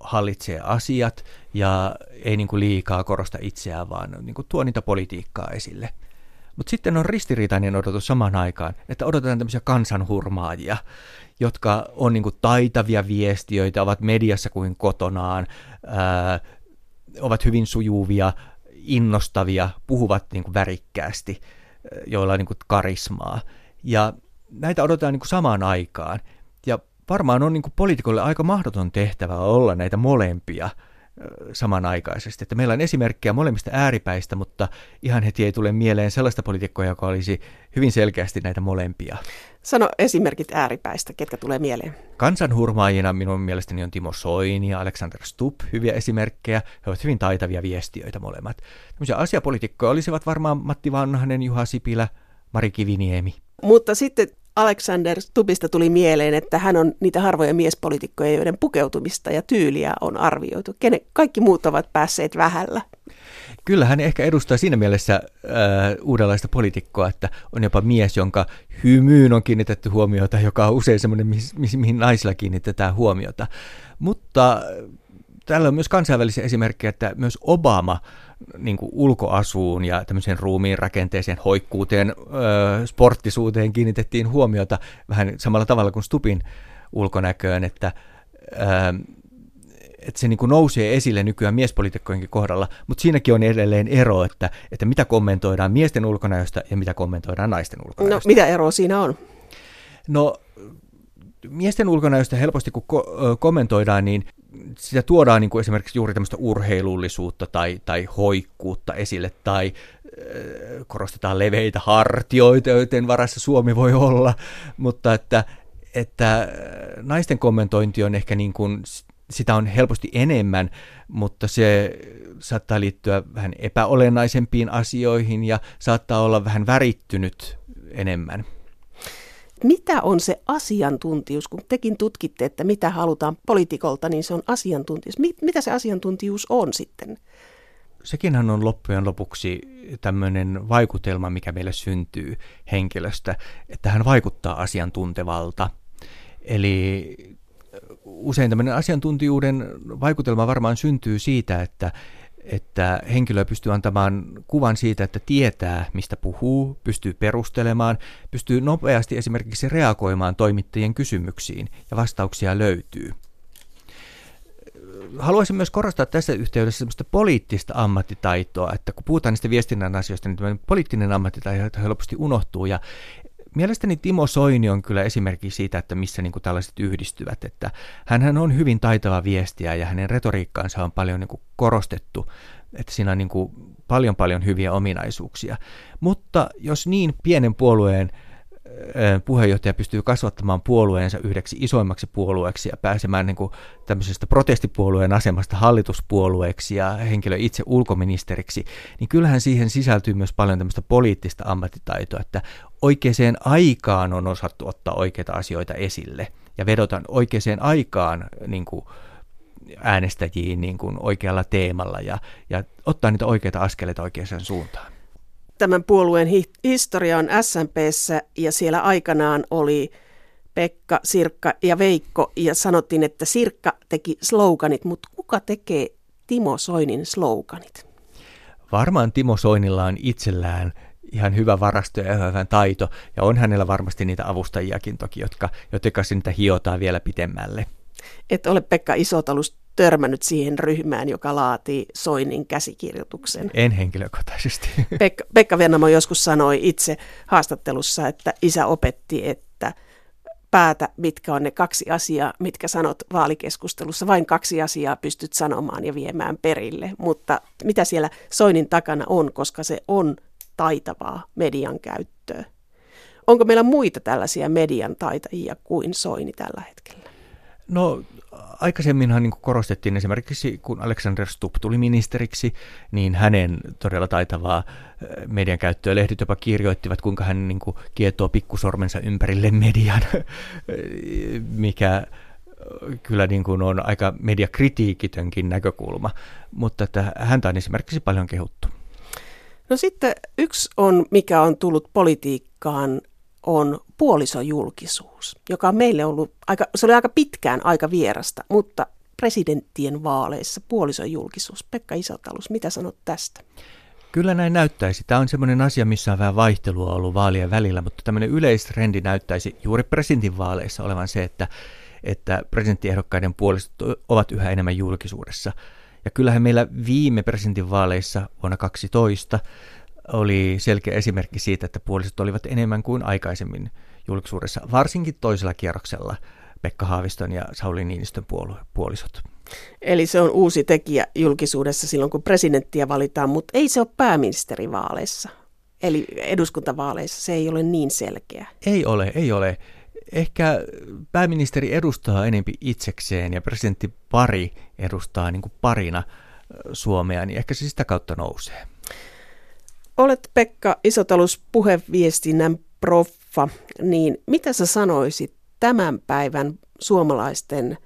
hallitsee asiat ja ei niin kuin liikaa korosta itseään, vaan niin kuin tuo niitä politiikkaa esille. Mutta sitten on ristiriitainen odotus samaan aikaan, että odotetaan tämmöisiä kansanhurmaajia, jotka on niin kuin taitavia viestiöitä, ovat mediassa kuin kotonaan, ää, ovat hyvin sujuvia, innostavia, puhuvat niin kuin värikkäästi, joilla on niin kuin karismaa. Ja näitä odotetaan niin kuin samaan aikaan. Ja varmaan on niin kuin poliitikolle aika mahdoton tehtävä olla näitä molempia – samanaikaisesti. Että meillä on esimerkkejä molemmista ääripäistä, mutta ihan heti ei tule mieleen sellaista poliitikkoa, joka olisi hyvin selkeästi näitä molempia. Sano esimerkit ääripäistä, ketkä tulee mieleen. Kansanhurmaajina minun mielestäni on Timo Soini ja Alexander Stubb hyviä esimerkkejä. He ovat hyvin taitavia viestiöitä molemmat. Tämmöisiä asiapolitiikkoja olisivat varmaan Matti Vanhanen, Juha Sipilä, Mari Kiviniemi. Mutta sitten Alexander Stubista tuli mieleen, että hän on niitä harvoja miespolitiikkoja, joiden pukeutumista ja tyyliä on arvioitu. Kene, kaikki muut ovat päässeet vähällä. Kyllä hän ehkä edustaa siinä mielessä äh, uudenlaista poliitikkoa, että on jopa mies, jonka hymyyn on kiinnitetty huomiota, joka on usein semmoinen, mi- mihin naisilla kiinnitetään huomiota. Mutta täällä on myös kansainvälisiä esimerkkejä, että myös Obama niin kuin ulkoasuun ja tämmöiseen ruumiin rakenteeseen, hoikkuuteen, ö, sporttisuuteen kiinnitettiin huomiota vähän samalla tavalla kuin Stupin ulkonäköön, että, ö, että se niin kuin nousee esille nykyään miespolitiikkojenkin kohdalla, mutta siinäkin on edelleen ero, että, että mitä kommentoidaan miesten ulkonäöstä ja mitä kommentoidaan naisten ulkonäöstä. No mitä eroa siinä on? No miesten ulkonäöstä helposti kun ko- kommentoidaan, niin sitä tuodaan niin kuin esimerkiksi juuri tämmöistä urheilullisuutta tai, tai hoikkuutta esille, tai äh, korostetaan leveitä hartioita, joiden varassa Suomi voi olla, mutta että, että naisten kommentointi on ehkä niin kuin, sitä on helposti enemmän, mutta se saattaa liittyä vähän epäolennaisempiin asioihin ja saattaa olla vähän värittynyt enemmän mitä on se asiantuntijuus, kun tekin tutkitte, että mitä halutaan poliitikolta, niin se on asiantuntijuus. Mitä se asiantuntijuus on sitten? Sekinhän on loppujen lopuksi tämmöinen vaikutelma, mikä meille syntyy henkilöstä, että hän vaikuttaa asiantuntevalta. Eli usein tämmöinen asiantuntijuuden vaikutelma varmaan syntyy siitä, että, että henkilö pystyy antamaan kuvan siitä, että tietää, mistä puhuu, pystyy perustelemaan, pystyy nopeasti esimerkiksi reagoimaan toimittajien kysymyksiin ja vastauksia löytyy. Haluaisin myös korostaa tässä yhteydessä sellaista poliittista ammattitaitoa, että kun puhutaan niistä viestinnän asioista, niin poliittinen ammattitaito helposti unohtuu ja Mielestäni Timo Soini on kyllä esimerkki siitä, että missä niin kuin tällaiset yhdistyvät. Että hän on hyvin taitava viestiä ja hänen retoriikkaansa on paljon niin kuin korostettu, että siinä on niin kuin paljon paljon hyviä ominaisuuksia. Mutta jos niin pienen puolueen puheenjohtaja pystyy kasvattamaan puolueensa yhdeksi isoimmaksi puolueeksi ja pääsemään niin kuin tämmöisestä protestipuolueen asemasta hallituspuolueeksi ja henkilö itse ulkoministeriksi, niin kyllähän siihen sisältyy myös paljon tämmöistä poliittista ammattitaitoa, että oikeaan aikaan on osattu ottaa oikeita asioita esille ja vedota oikeaan aikaan niin kuin äänestäjiin niin kuin oikealla teemalla ja, ja ottaa niitä oikeita askeleita oikeaan suuntaan. Tämän puolueen hi- historia on SMPssä ja siellä aikanaan oli Pekka, Sirkka ja Veikko ja sanottiin, että Sirkka teki sloganit, mutta kuka tekee Timo Soinin sloganit? Varmaan Timo Soinilla on itsellään ihan hyvä varasto ja hyvä taito, ja on hänellä varmasti niitä avustajiakin toki, jotka, jotka niitä hiotaan vielä pitemmälle. Et ole Pekka Isotalus törmännyt siihen ryhmään, joka laatii Soinin käsikirjoituksen. En henkilökohtaisesti. Pekka, Pekka Vennamo joskus sanoi itse haastattelussa, että isä opetti, että päätä, mitkä on ne kaksi asiaa, mitkä sanot vaalikeskustelussa. Vain kaksi asiaa pystyt sanomaan ja viemään perille. Mutta mitä siellä Soinin takana on, koska se on taitavaa median käyttöä. Onko meillä muita tällaisia median taitajia kuin Soini tällä hetkellä? No aikaisemminhan niin korostettiin esimerkiksi, kun Alexander Stubb tuli ministeriksi, niin hänen todella taitavaa median käyttöä. Lehdit jopa kirjoittivat, kuinka hän niin kuin kietoo pikkusormensa ympärille median, mikä kyllä niin kuin on aika mediakritiikitönkin näkökulma, mutta että häntä on esimerkiksi paljon kehuttu. No sitten yksi on, mikä on tullut politiikkaan on puolisojulkisuus, joka on meille ollut aika, se oli aika pitkään aika vierasta, mutta presidenttien vaaleissa puolisojulkisuus. Pekka Isotalus, mitä sanot tästä? Kyllä näin näyttäisi. Tämä on sellainen asia, missä on vähän vaihtelua ollut vaalien välillä, mutta tämmöinen yleistrendi näyttäisi juuri presidentinvaaleissa olevan se, että, että presidenttiehdokkaiden puolisot ovat yhä enemmän julkisuudessa. Ja kyllähän meillä viime presidentinvaaleissa vuonna 2012 oli selkeä esimerkki siitä, että puolisot olivat enemmän kuin aikaisemmin julkisuudessa, varsinkin toisella kierroksella Pekka Haaviston ja Sauli Niinistön puolisot. Eli se on uusi tekijä julkisuudessa silloin, kun presidenttiä valitaan, mutta ei se ole pääministerivaaleissa. Eli eduskuntavaaleissa se ei ole niin selkeä. Ei ole, ei ole. Ehkä pääministeri edustaa enempi itsekseen ja presidentti pari edustaa niin kuin parina Suomea, niin ehkä se sitä kautta nousee. Olet Pekka Isotalus puheviestinnän proffa, niin mitä sä sanoisit tämän päivän suomalaisten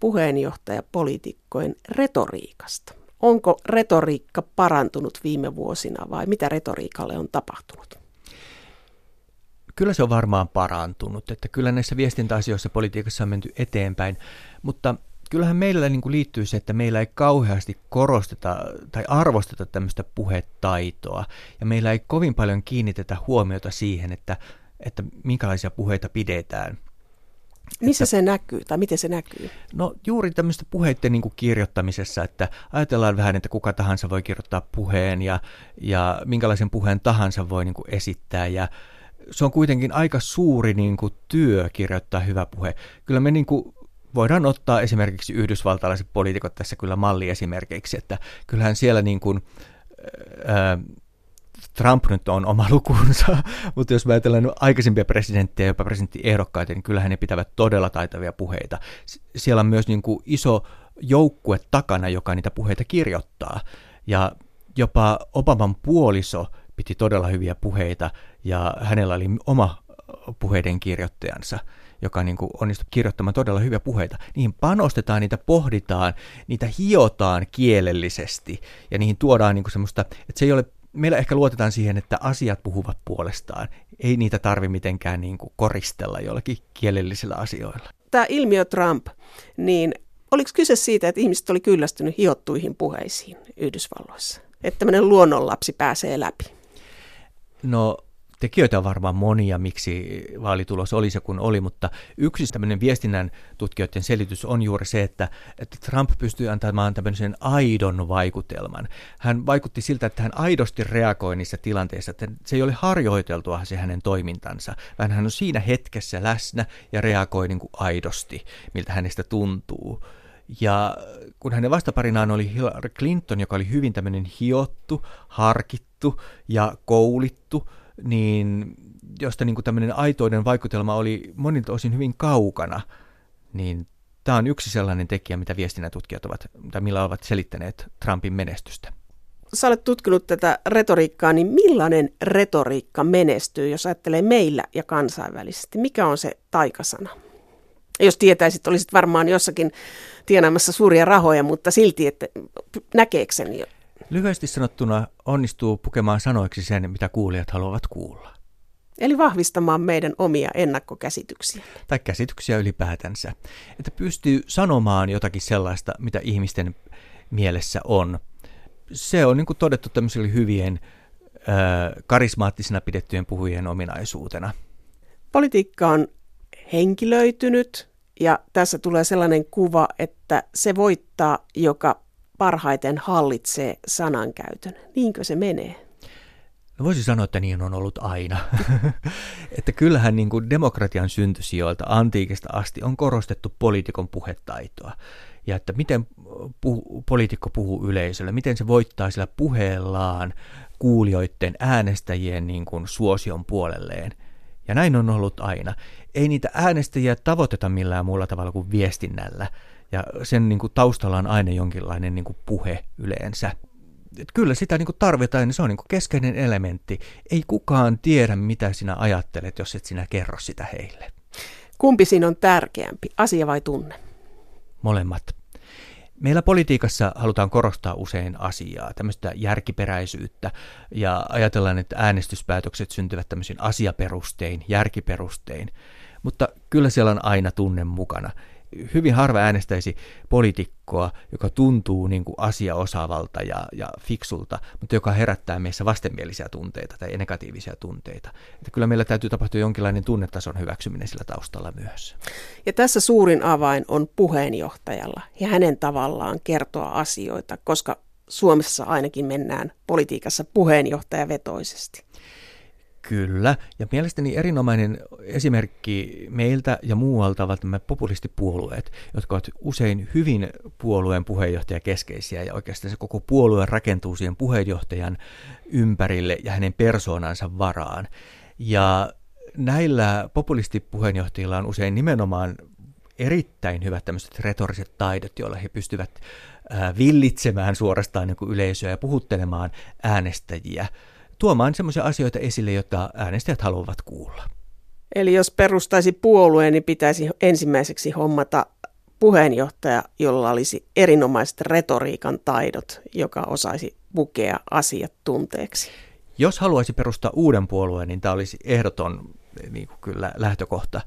puheenjohtajapoliitikkojen retoriikasta? Onko retoriikka parantunut viime vuosina vai mitä retoriikalle on tapahtunut? Kyllä se on varmaan parantunut, että kyllä näissä viestintäasioissa politiikassa on menty eteenpäin, mutta kyllähän meillä niin kuin liittyy se, että meillä ei kauheasti korosteta tai arvosteta tämmöistä puhetaitoa, ja meillä ei kovin paljon kiinnitetä huomiota siihen, että, että minkälaisia puheita pidetään. Missä että, se näkyy, tai miten se näkyy? No juuri tämmöistä puheiden niin kuin kirjoittamisessa, että ajatellaan vähän, että kuka tahansa voi kirjoittaa puheen, ja, ja minkälaisen puheen tahansa voi niin kuin esittää, ja se on kuitenkin aika suuri niin kuin, työ kirjoittaa hyvä puhe. Kyllä me niin kuin, voidaan ottaa esimerkiksi yhdysvaltalaiset poliitikot tässä kyllä malliesimerkiksi, että kyllähän siellä niin kuin, ää, Trump nyt on oma lukunsa, mutta jos ajatellaan aikaisempia presidenttejä, jopa presidenttiehdokkaita, niin kyllähän ne pitävät todella taitavia puheita. Siellä on myös niin kuin iso joukkue takana, joka niitä puheita kirjoittaa. Ja jopa Obaman puoliso piti todella hyviä puheita, ja hänellä oli oma puheiden kirjoittajansa joka niin kuin onnistui kirjoittamaan todella hyviä puheita, niihin panostetaan, niitä pohditaan, niitä hiotaan kielellisesti ja niihin tuodaan niin kuin semmoista, että se ei ole meillä ehkä luotetaan siihen, että asiat puhuvat puolestaan. Ei niitä tarvi mitenkään niin kuin koristella jollakin kielellisillä asioilla. Tämä ilmiö Trump, niin oliko kyse siitä, että ihmiset oli kyllästynyt hiottuihin puheisiin Yhdysvalloissa? Että tämmöinen luonnonlapsi pääsee läpi? No tekijöitä on varmaan monia, miksi vaalitulos oli se kun oli, mutta yksi tämmöinen viestinnän tutkijoiden selitys on juuri se, että, että Trump pystyi antamaan tämmöisen aidon vaikutelman. Hän vaikutti siltä, että hän aidosti reagoi niissä tilanteissa, että se ei ole harjoiteltua se hänen toimintansa, vaan hän on siinä hetkessä läsnä ja reagoi niin kuin aidosti, miltä hänestä tuntuu. Ja kun hänen vastaparinaan oli Hillary Clinton, joka oli hyvin tämmöinen hiottu, harkittu ja koulittu, niin josta niin kuin tämmöinen aitoinen vaikutelma oli monilta osin hyvin kaukana, niin tämä on yksi sellainen tekijä, mitä viestinnän tutkijat ovat, tai millä ovat selittäneet Trumpin menestystä. Sä olet tutkinut tätä retoriikkaa, niin millainen retoriikka menestyy, jos ajattelee meillä ja kansainvälisesti? Mikä on se taikasana? Jos tietäisit, olisit varmaan jossakin tienaamassa suuria rahoja, mutta silti, että näkeekö sen? Lyhyesti sanottuna onnistuu pukemaan sanoiksi sen, mitä kuulijat haluavat kuulla. Eli vahvistamaan meidän omia ennakkokäsityksiä. Tai käsityksiä ylipäätänsä. Että pystyy sanomaan jotakin sellaista, mitä ihmisten mielessä on. Se on niin kuin todettu tämmöisillä hyvien äh, karismaattisina pidettyjen puhujien ominaisuutena. Politiikka on henkilöitynyt ja tässä tulee sellainen kuva, että se voittaa, joka parhaiten hallitsee sanankäytön. Niinkö se menee? No voisi sanoa, että niin on ollut aina. että kyllähän niin kuin demokratian syntysijoilta antiikista asti on korostettu poliitikon puhetaitoa. Ja että miten puhu, poliitikko puhuu yleisölle, miten se voittaa sillä puheellaan kuulijoiden äänestäjien niin kuin suosion puolelleen. Ja näin on ollut aina. Ei niitä äänestäjiä tavoiteta millään muulla tavalla kuin viestinnällä. Ja sen niin kuin taustalla on aina jonkinlainen niin kuin puhe yleensä että kyllä sitä niin kuin tarvitaan, niin se on niin kuin keskeinen elementti. Ei kukaan tiedä, mitä sinä ajattelet, jos et sinä kerro sitä heille. Kumpi siinä on tärkeämpi, asia vai tunne? Molemmat. Meillä politiikassa halutaan korostaa usein asiaa, tämmöistä järkiperäisyyttä, ja ajatellaan, että äänestyspäätökset syntyvät tämmöisin asiaperustein, järkiperustein, mutta kyllä siellä on aina tunne mukana hyvin harva äänestäisi poliitikkoa, joka tuntuu niin kuin asiaosaavalta ja, ja fiksulta, mutta joka herättää meissä vastenmielisiä tunteita tai negatiivisia tunteita. Että kyllä meillä täytyy tapahtua jonkinlainen tunnetason hyväksyminen sillä taustalla myös. Ja tässä suurin avain on puheenjohtajalla ja hänen tavallaan kertoa asioita, koska Suomessa ainakin mennään politiikassa puheenjohtajavetoisesti. Kyllä, ja mielestäni erinomainen esimerkki meiltä ja muualta ovat nämä populistipuolueet, jotka ovat usein hyvin puolueen puheenjohtajakeskeisiä, ja oikeastaan se koko puolue rakentuu siihen puheenjohtajan ympärille ja hänen persoonansa varaan. Ja näillä populistipuheenjohtajilla on usein nimenomaan erittäin hyvät tämmöiset retoriset taidot, joilla he pystyvät villitsemään suorastaan niin yleisöä ja puhuttelemaan äänestäjiä – tuomaan sellaisia asioita esille, joita äänestäjät haluavat kuulla. Eli jos perustaisi puolueen, niin pitäisi ensimmäiseksi hommata puheenjohtaja, jolla olisi erinomaiset retoriikan taidot, joka osaisi pukea asiat tunteeksi. Jos haluaisi perustaa uuden puolueen, niin tämä olisi ehdoton niin kuin kyllä lähtökohta,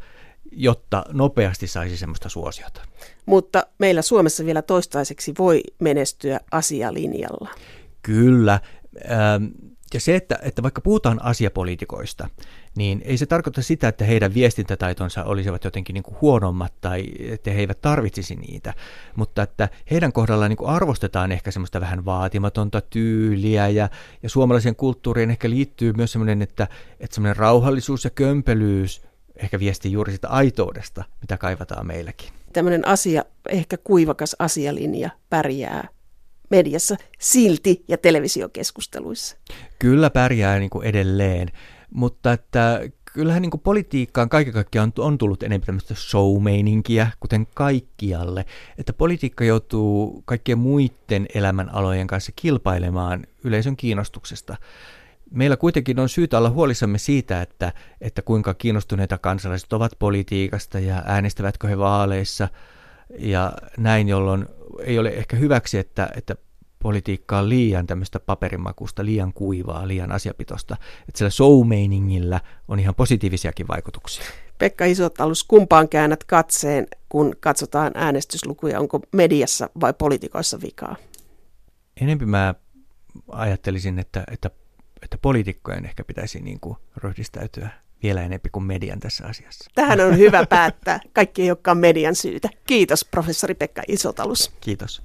jotta nopeasti saisi semmoista suosiota. Mutta meillä Suomessa vielä toistaiseksi voi menestyä asialinjalla. Kyllä. Ähm, ja se, että, että vaikka puhutaan asiapoliitikoista, niin ei se tarkoita sitä, että heidän viestintätaitonsa olisivat jotenkin niin kuin huonommat tai että he eivät tarvitsisi niitä, mutta että heidän kohdallaan niin arvostetaan ehkä semmoista vähän vaatimatonta tyyliä ja, ja suomalaisen kulttuuriin ehkä liittyy myös semmoinen, että, että semmoinen rauhallisuus ja kömpelyys ehkä viestii juuri sitä aitoudesta, mitä kaivataan meilläkin. Tämmöinen asia, ehkä kuivakas asialinja pärjää mediassa silti ja televisiokeskusteluissa. Kyllä pärjää niin kuin edelleen, mutta että kyllähän niin kuin politiikkaan kaiken kaikkiaan on, tullut enemmän tämmöistä showmeininkiä, kuten kaikkialle, että politiikka joutuu kaikkien muiden elämänalojen kanssa kilpailemaan yleisön kiinnostuksesta. Meillä kuitenkin on syytä olla huolissamme siitä, että, että kuinka kiinnostuneita kansalaiset ovat politiikasta ja äänestävätkö he vaaleissa ja näin, jolloin ei ole ehkä hyväksi, että, että politiikka on liian tämmöistä paperimakusta, liian kuivaa, liian asiapitosta. Että sillä show on ihan positiivisiakin vaikutuksia. Pekka Isotalus, kumpaan käännät katseen, kun katsotaan äänestyslukuja? Onko mediassa vai poliitikoissa vikaa? Enempi mä ajattelisin, että, että, että poliitikkojen ehkä pitäisi niin kuin ryhdistäytyä vielä enempi kuin median tässä asiassa. Tähän on hyvä päättää. Kaikki ei olekaan median syytä. Kiitos professori Pekka Isotalus. Kiitos.